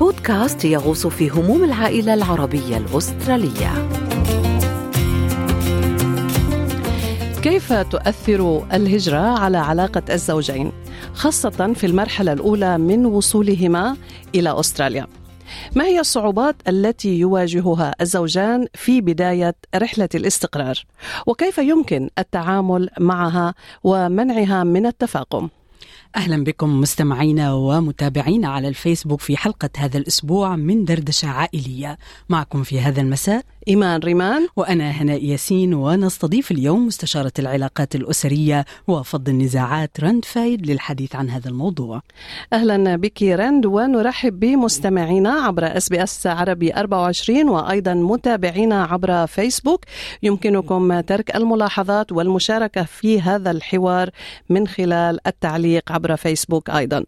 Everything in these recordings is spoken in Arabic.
بودكاست يغوص في هموم العائلة العربية الأسترالية. كيف تؤثر الهجرة على علاقة الزوجين خاصة في المرحلة الأولى من وصولهما إلى أستراليا؟ ما هي الصعوبات التي يواجهها الزوجان في بداية رحلة الاستقرار؟ وكيف يمكن التعامل معها ومنعها من التفاقم؟ أهلا بكم مستمعينا ومتابعينا على الفيسبوك في حلقة هذا الأسبوع من دردشة عائلية. معكم في هذا المساء إيمان ريمان. وأنا هناء ياسين ونستضيف اليوم مستشارة العلاقات الأسرية وفض النزاعات رند فايد للحديث عن هذا الموضوع. أهلا بك رند ونرحب بمستمعينا عبر إس بي إس عربي 24 وأيضا متابعينا عبر فيسبوك. يمكنكم ترك الملاحظات والمشاركة في هذا الحوار من خلال التعليق عبر فيسبوك أيضا.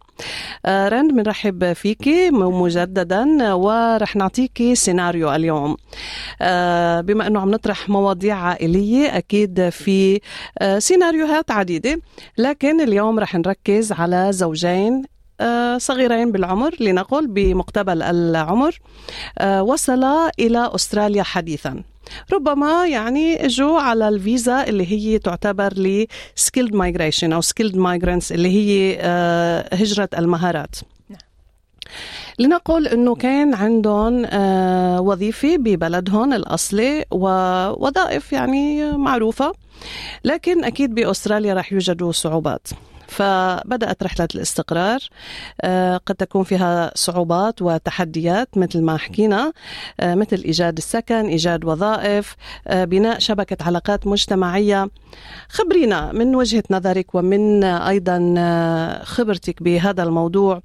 آه، رند بنرحب فيك مجددا ورح نعطيك سيناريو اليوم. آه، بما أنه عم نطرح مواضيع عائلية أكيد في آه، سيناريوهات عديدة. لكن اليوم رح نركز على زوجين صغيرين بالعمر لنقل بمقتبل العمر. وصلا إلى أستراليا حديثا. ربما يعني اجوا على الفيزا اللي هي تعتبر ل skilled migration أو skilled migrants اللي هي هجرة المهارات. لنقل إنه كان عندهم وظيفة ببلدهم الأصلي ووظائف يعني معروفة لكن أكيد بأستراليا راح يوجدوا صعوبات. فبدأت رحلة الاستقرار. آه، قد تكون فيها صعوبات وتحديات مثل ما حكينا. آه، مثل إيجاد السكن إيجاد وظائف آه، بناء شبكة علاقات مجتمعية. خبرينا من وجهة نظرك ومن أيضا خبرتك بهذا الموضوع.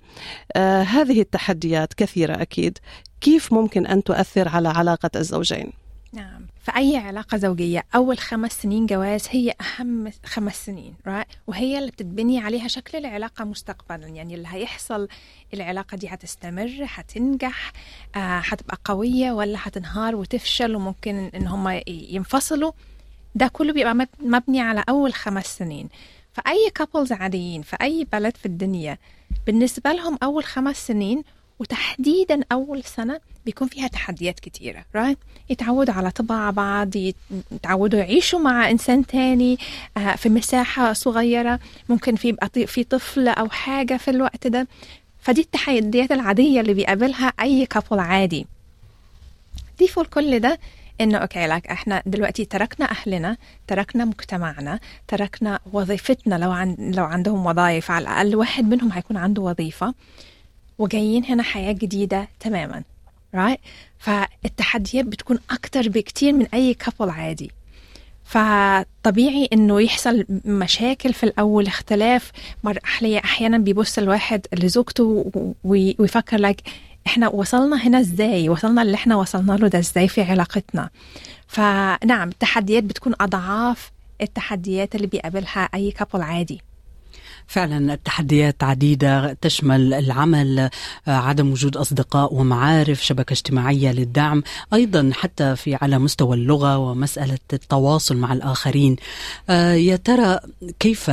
هذه التحديات كثيرة أكيد. كيف ممكن أن تؤثر على علاقة الزوجين؟ نعم. في أي علاقة زوجية أول خمس سنين جواز هي أهم خمس سنين right? وهي اللي بتتبني عليها شكل العلاقة مستقبلا يعني اللي هيحصل العلاقة دي هتستمر هتنجح آه هتبقى قوية ولا هتنهار وتفشل وممكن إن هم ينفصلوا ده كله بيبقى مبني على أول خمس سنين فأي كابلز عاديين في أي بلد في الدنيا بالنسبة لهم أول خمس سنين وتحديدا أول سنة بيكون فيها تحديات كتيرة right? يتعودوا على طباع بعض يتعودوا يعيشوا مع إنسان تاني آه، في مساحة صغيرة ممكن في يبقى في طفل أو حاجة في الوقت ده. فدي التحديات العادية اللي بيقابلها أي couple عادي. ضيفوا لكل ده إنه okay لك إحنا دلوقتي تركنا أهلنا تركنا مجتمعنا تركنا وظيفتنا. لو عن لو عندهم وظائف على الأقل واحد منهم هيكون عنده وظيفة. وجايين هنا حياة جديدة تماما right فالتحديات بتكون أكتر بكتير من أي couple عادي. فطبيعي إنه يحصل مشاكل في الأول اختلاف. أحيانا بيبص الواحد لزوجته ويفكر لك إحنا وصلنا هنا إزاي؟ وصلنا اللي إحنا وصلنا له ده إزاي في علاقتنا؟ فنعم التحديات بتكون أضعاف التحديات اللي بيقابلها أي كابل عادي. فعلا التحديات عديدة تشمل العمل آه، عدم وجود أصدقاء ومعارف شبكة اجتماعية للدعم أيضا حتى في على مستوى اللغة ومسألة التواصل مع الآخرين. آه، يا ترى كيف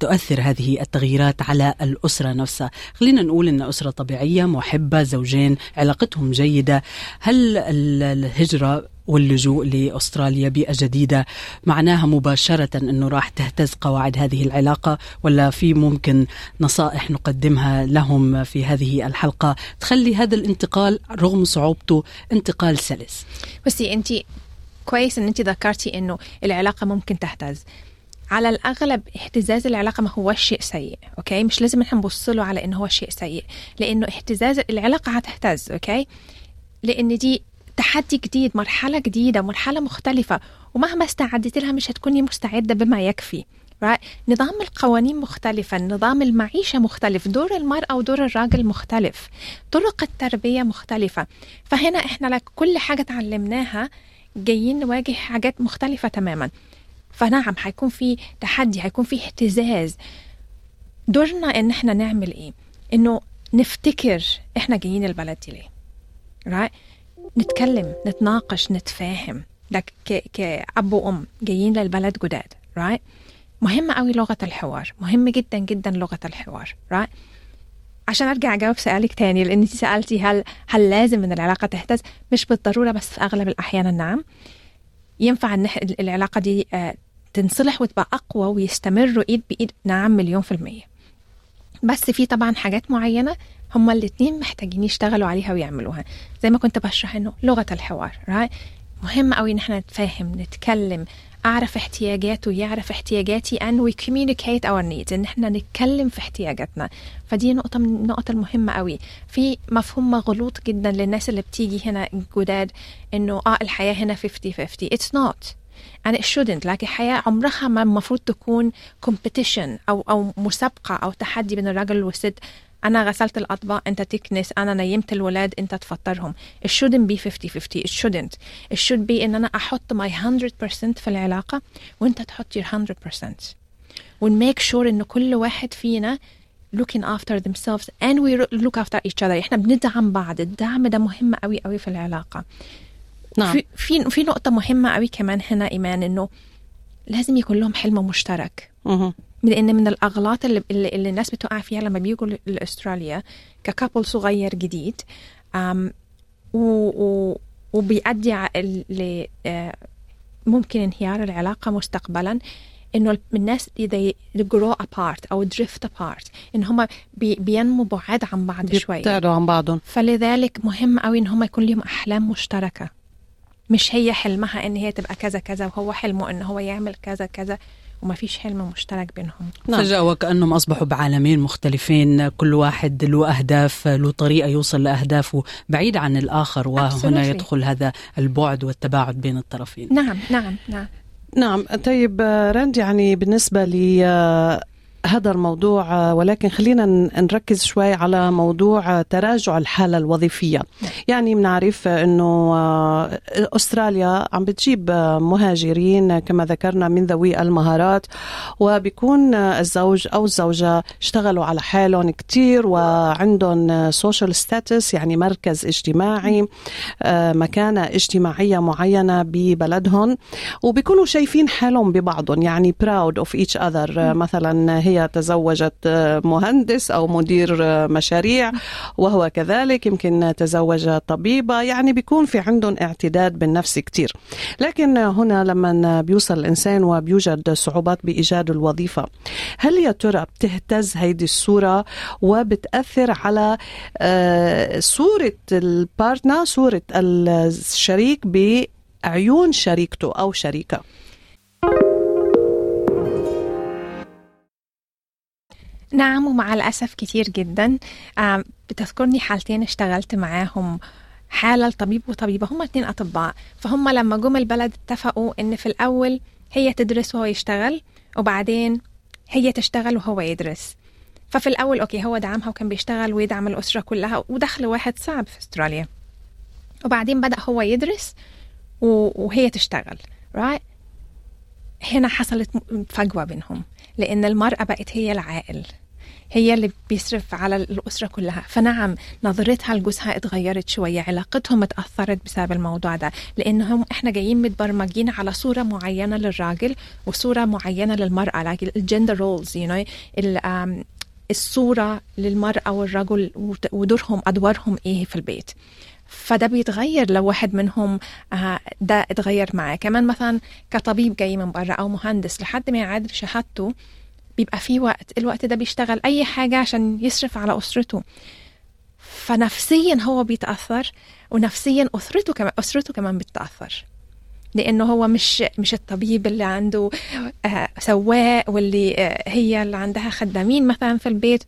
تؤثر هذه التغييرات على الأسرة نفسها؟ خلينا نقول أن أسرة طبيعية محبة زوجين علاقتهم جيدة. هل الهجرة واللجوء لأستراليا بيئة جديدة. معناها مباشرة أنه راح تهتز قواعد هذه العلاقة ولا في ممكن نصائح نقدمها لهم في هذه الحلقة؟ تخلي هذا الانتقال رغم صعوبته انتقال سلس. بصي انت كويس أن انت ذكرتي أنه العلاقة ممكن تهتز. على الأغلب اهتزاز العلاقة ما هو شيء سيء okay؟ مش لازم إحنا نبص له على إنه هو شيء سيء لأنه اهتزاز العلاقة هتهتز okay؟ لأن دي تحدي جديد مرحلة جديدة مرحلة مختلفة ومهما استعدت لها مش هتكوني مستعدة بما يكفي right? نظام القوانين مختلفة نظام المعيشة مختلف دور المرأة ودور الراجل مختلف طرق التربية مختلفة فهنا إحنا لك كل حاجة تعلمناها جايين نواجه حاجات مختلفة تماما فنعم حيكون في تحدي حيكون في اهتزاز دورنا إن إحنا نعمل إيه إنه نفتكر إحنا جايين البلد دي ليه right? نتكلم نتناقش نتفاهم. لك كأب وأم جايين للبلد جداد right? مهمة قوي لغة الحوار. مهم جدا جدا لغة الحوار right? عشان أرجع أجاوب سؤالك تاني لأن انت سألتي هل هل لازم إن العلاقة تهتز؟ مش بالضرورة بس في أغلب الأحيان نعم. ينفع إن العلاقة دي آه، تنصلح وتبقى أقوى ويستمروا إيد بإيد نعم مليون في المية. بس في طبعا حاجات معينة هما الاتنين محتاجين يشتغلوا عليها ويعملوها. زي ما كنت بشرح إنه لغة الحوار right? مهم قوي إن إحنا نتفاهم نتكلم أعرف احتياجاته يعرف احتياجاتي and we communicate our needs إن إحنا نتكلم في احتياجاتنا. فدي نقطة من النقط المهمة قوي في مفهوم مغلوط جدا للناس اللي بتيجي هنا جداد إنه آه الحياة هنا 50 50 it's not. And it shouldn't. لكن الحياة عمرها ما المفروض تكون competition أو أو مسابقة أو تحدي بين الراجل والست. أنا غسلت الأطباق أنت تكنس أنا نيمت الولاد أنت تفطرهم. It shouldn't be 50-50 it shouldn't. It should be إن أنا أحط my 100% في العلاقة وأنت تحط your 100% ونميك sure إن كل واحد فينا looking after themselves and we look after each other. إحنا بندعم بعض الدعم ده مهم قوي قوي في العلاقة. نعم. في في في نقطة مهمة قوي كمان هنا إيمان إنه لازم يكون لهم حلم مشترك. مهم. لأن من الأغلاط اللي, اللي, الناس بتقع فيها لما بيجوا ل- لأستراليا ككابل صغير جديد أم و و وبيؤدي ل آه، ممكن انهيار العلاقة مستقبلا إنه الناس they grow apart أو drift apart إن هم بي بينموا بعاد عن بعض شوي بيبتعدوا عن بعضهم. فلذلك مهم قوي إن هم يكون لهم أحلام مشتركة. مش هي حلمها إن هي تبقى كذا كذا وهو حلمه إن هو يعمل كذا كذا. وما فيش حلم مشترك بينهم نعم. فجأة وكأنهم أصبحوا بعالمين مختلفين كل واحد له أهداف له طريقة يوصل لأهدافه بعيد عن الآخر وهنا Absolutely. يدخل هذا البعد والتباعد بين الطرفين نعم نعم نعم نعم طيب آه، راند يعني بالنسبة لي آه، هذا الموضوع ولكن خلينا نركز شوي على موضوع تراجع الحالة الوظيفية. يعني بنعرف إنه آه، أستراليا عم بتجيب مهاجرين كما ذكرنا من ذوي المهارات وبيكون الزوج أو الزوجة اشتغلوا على حالهم كتير وعندهم social status يعني مركز اجتماعي آه، مكانة اجتماعية معينة ببلدهم وبيكونوا شايفين حالهم ببعضهم يعني proud of each other. آه، مثلا هي تزوجت آه، مهندس أو مدير آه، مشاريع وهو كذلك يمكن تزوج طبيبة. يعني بيكون في عندهم اعتداد بالنفس كتير. لكن هنا لما بيوصل الإنسان وبيوجد صعوبات بإيجاد الوظيفة هل يا ترى بتهتز هيدي الصورة وبتأثر على آه، صورة البارتنر صورة الشريك بعيون شريكته أو شريكة؟ نعم ومع الأسف كتير جدا. آم، بتذكرني حالتين اشتغلت معاهم حالة الطبيب وطبيبة. هم اتنين أطباء. فهم لما جم البلد اتفقوا إن في الأول هي تدرس وهو يشتغل وبعدين هي تشتغل وهو يدرس. ففي الأول أوكي هو دعمها وكان بيشتغل ويدعم الأسرة كلها ودخل واحد صعب في أستراليا. وبعدين بدأ هو يدرس وهي تشتغل right? هنا حصلت فجوة بينهم لأن المرأة بقت هي العائل هي اللي بيصرف على الأسرة كلها. فنعم نظرتها لجوزها اتغيرت شوية علاقتهم اتأثرت بسبب الموضوع ده لأنهم إحنا جايين متبرمجين على صورة معينة للراجل وصورة معينة للمرأة like الجندر رولز ال- um, الصورة للمرأة والرجل ودورهم أدوارهم إيه في البيت. فده بيتغير لو واحد منهم آه، ده اتغير معاه. كمان مثلا كطبيب جاي من بره أو مهندس لحد ما يعادل شهادته بيبقى في وقت الوقت ده بيشتغل أي حاجة عشان يصرف على أسرته. فنفسيا هو بيتأثر ونفسيا أسرته كمان أسرته كمان بتتأثر. لأنه هو مش مش الطبيب اللي عنده آه، سواق واللي آه، هي اللي عندها خدامين مثلا في البيت.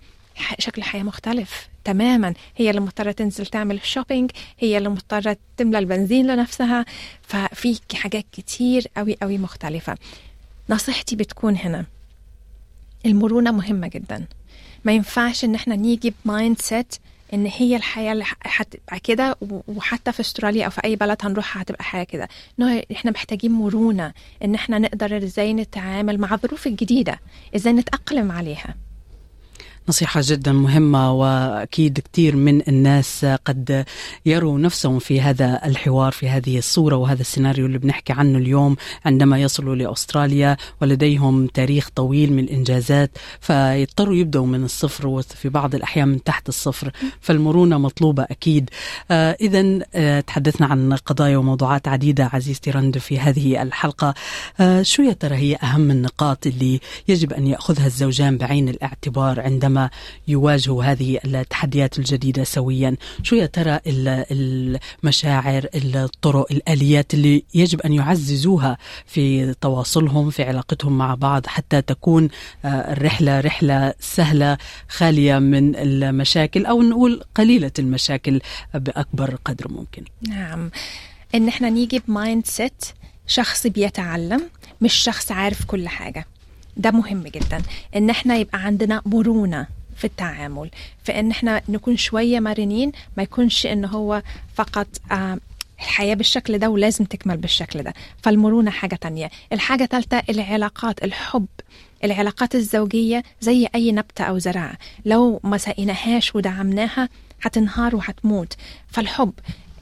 شكل الحياة مختلف تماما. هي اللي مضطرة تنزل تعمل shopping هي اللي مضطرة تملى البنزين لنفسها. ففي حاجات كتير قوي قوي مختلفة. نصيحتي بتكون هنا. المرونة مهمة جدا. ما ينفعش إن إحنا نيجي ب mindset إن هي الحياة اللي هتبقى كده وحتى في أستراليا أو في أي بلد هنروحها هتبقى حياة كده. انه إحنا محتاجين مرونة إن إحنا نقدر إزاي نتعامل مع الظروف الجديدة إزاي نتأقلم عليها. نصيحة جدا مهمة وأكيد كثير من الناس قد يروا نفسهم في هذا الحوار في هذه الصورة وهذا السيناريو اللي بنحكي عنه اليوم عندما يصلوا لأستراليا ولديهم تاريخ طويل من الإنجازات فيضطروا يبدأوا من الصفر وفي بعض الأحيان من تحت الصفر فالمرونة مطلوبة أكيد. آه إذا آه تحدثنا عن قضايا وموضوعات عديدة عزيزتي رند في هذه الحلقة. آه شو يا ترى هي أهم النقاط اللي يجب أن يأخذها الزوجان بعين الاعتبار عندما يواجهوا هذه التحديات الجديدة سويا. شو يا ترى المشاعر الطرق الآليات اللي يجب أن يعززوها في تواصلهم في علاقتهم مع بعض حتى تكون الرحلة رحلة سهلة خالية من المشاكل أو نقول قليلة المشاكل بأكبر قدر ممكن؟ نعم. إن إحنا نيجي ب mindset شخص بيتعلم مش شخص عارف كل حاجة. ده مهم جدا إن إحنا يبقى عندنا مرونة في التعامل في إن إحنا نكون شوية مرنين ما يكونش إن هو فقط الحياة بالشكل ده ولازم تكمل بالشكل ده. فالمرونة حاجة تانية. الحاجة تالتة العلاقات الحب. العلاقات الزوجية زي أي نبتة أو زراعة لو ما سقيناهاش ودعمناها هتنهار وهتموت. فالحب.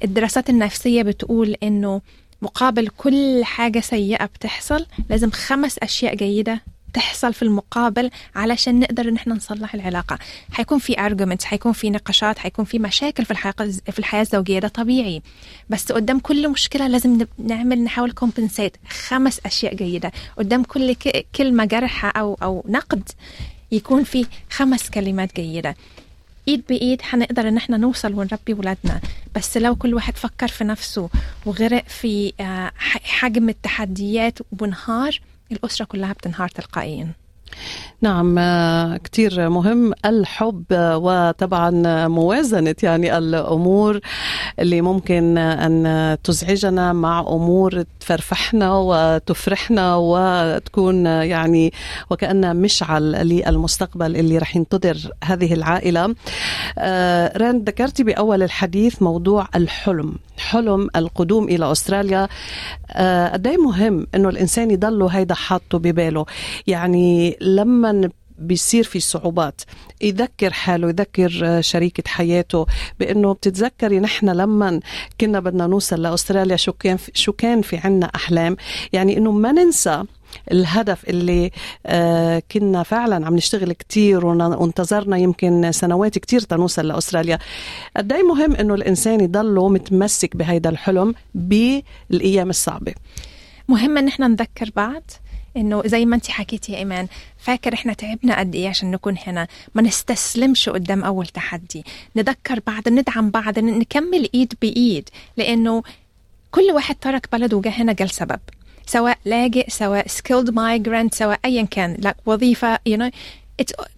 الدراسات النفسية بتقول إنه مقابل كل حاجة سيئة بتحصل لازم خمس أشياء جيدة تحصل في المقابل علشان نقدر إن إحنا نصلح العلاقة. حيكون في arguments حيكون في نقاشات حيكون في مشاكل في الحياة في الحياة الزوجية ده طبيعي. بس قدام كل مشكلة لازم نعمل نحاول كومبنسيت خمس أشياء جيدة. قدام كل كلمة جرحة أو أو نقد يكون في خمس كلمات جيدة. إيد بإيد هنقدر إن إحنا نوصل ونربي ولادنا. بس لو كل واحد فكر في نفسه وغرق في حجم التحديات وانهار الأسرة كلها بتنهار تلقائيا. نعم كتير مهم الحب وطبعا موازنة يعني الأمور اللي ممكن أن تزعجنا مع أمور تفرفحنا وتفرحنا وتكون يعني وكأنها مشعل للمستقبل اللي رح ينتظر هذه العائلة. راند ذكرتي بأول الحديث موضوع الحلم حلم القدوم إلى أستراليا. قد مهم أنه الإنسان يضله هيدا حاطه بباله؟ يعني لما بيصير في صعوبات يذكر حاله يذكر شريكة حياته بأنه بتتذكري نحن لما كنا بدنا نوصل لأستراليا شو كان في شو كان في عنا أحلام. يعني أنه ما ننسى الهدف اللي آه كنا فعلا عم نشتغل كتير وانتظرنا يمكن سنوات كتير تنوصل لأستراليا. قد مهم أنه الإنسان يضله متمسك بهيدا الحلم بالأيام الصعبة. مهم إن إحنا نذكر بعض. إنه زي ما انت حكيتي يا إيمان فاكر إحنا تعبنا قد إيه عشان نكون هنا؟ ما نستسلمش قدام أول تحدي. نذكر بعض ندعم بعض نكمل إيد بإيد. لأنه كل واحد ترك بلده وجا هنا جال سبب. سواء لاجئ سواء skilled migrant سواء ايا كان لا وظيفة you know.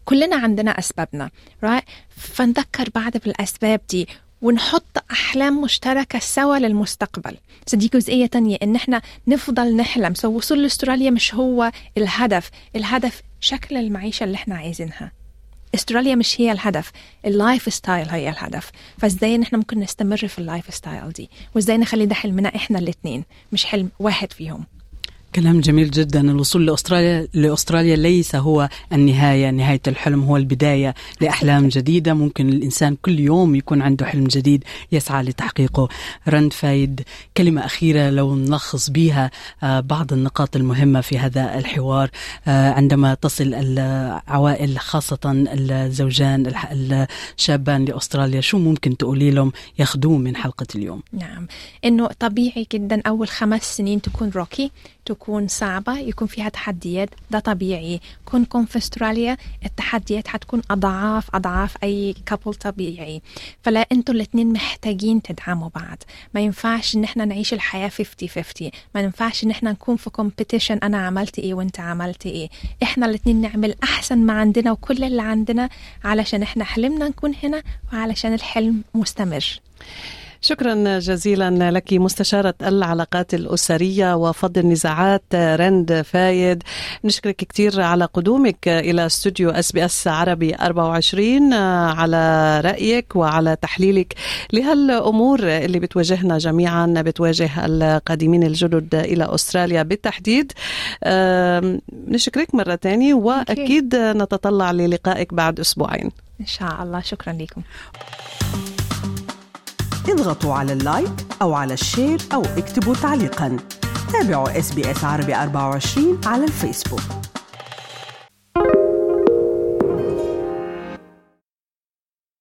كلنا عندنا أسبابنا right فنذكر بعض بالأسباب دي. ونحط أحلام مشتركة سوا للمستقبل. دي جزئية تانية إن إحنا نفضل نحلم. so وصول لأستراليا مش هو الهدف. الهدف شكل المعيشة اللي إحنا عايزينها. أستراليا مش هي الهدف. ال lifestyle هي الهدف. فإزاي إن إحنا ممكن نستمر في ال lifestyle دي؟ وإزاي نخلي ده حلمنا إحنا الاثنين مش حلم واحد فيهم؟ كلام جميل جدا. الوصول لاستراليا لأستراليا ليس هو النهاية. نهاية الحلم هو البداية لأحلام جديدة. ممكن الإنسان كل يوم يكون عنده حلم جديد يسعى لتحقيقه. رند فايد كلمة أخيرة لو نلخص بها بعض النقاط المهمة في هذا الحوار. عندما تصل العوائل خاصة الزوجان الشابان لأستراليا شو ممكن تقولي لهم ياخذوه من حلقة اليوم؟ نعم. إنه طبيعي جدا أول خمس سنين تكون rocky. تكون صعبة يكون فيها تحديات ده طبيعي. كونكم في استراليا التحديات حتكون أضعاف أضعاف أي couple طبيعي. فلا أنتوا الاتنين محتاجين تدعموا بعض. ما ينفعش إن إحنا نعيش الحياة 50-50 ما ينفعش إن إحنا نكون في competition أنا عملت إيه وأنت عملت إيه. إحنا الاتنين نعمل أحسن ما عندنا وكل اللي عندنا علشان إحنا حلمنا نكون هنا وعلشان الحلم مستمر. شكرا جزيلا لك مستشارة العلاقات الأسرية وفض النزاعات رند فايد. نشكرك كثير على قدومك إلى استوديو إس بي إس عربي 24 على رأيك وعلى تحليلك لهالأمور اللي بتواجهنا جميعا بتواجه القادمين الجدد إلى أستراليا بالتحديد. نشكرك مرة تانية وأكيد نتطلع للقائك بعد أسبوعين. إن شاء الله. شكرا لكم. اضغطوا على ال like أو على ال share أو اكتبوا تعليقا. تابعوا إس بي إس عربي 24 على الفيسبوك.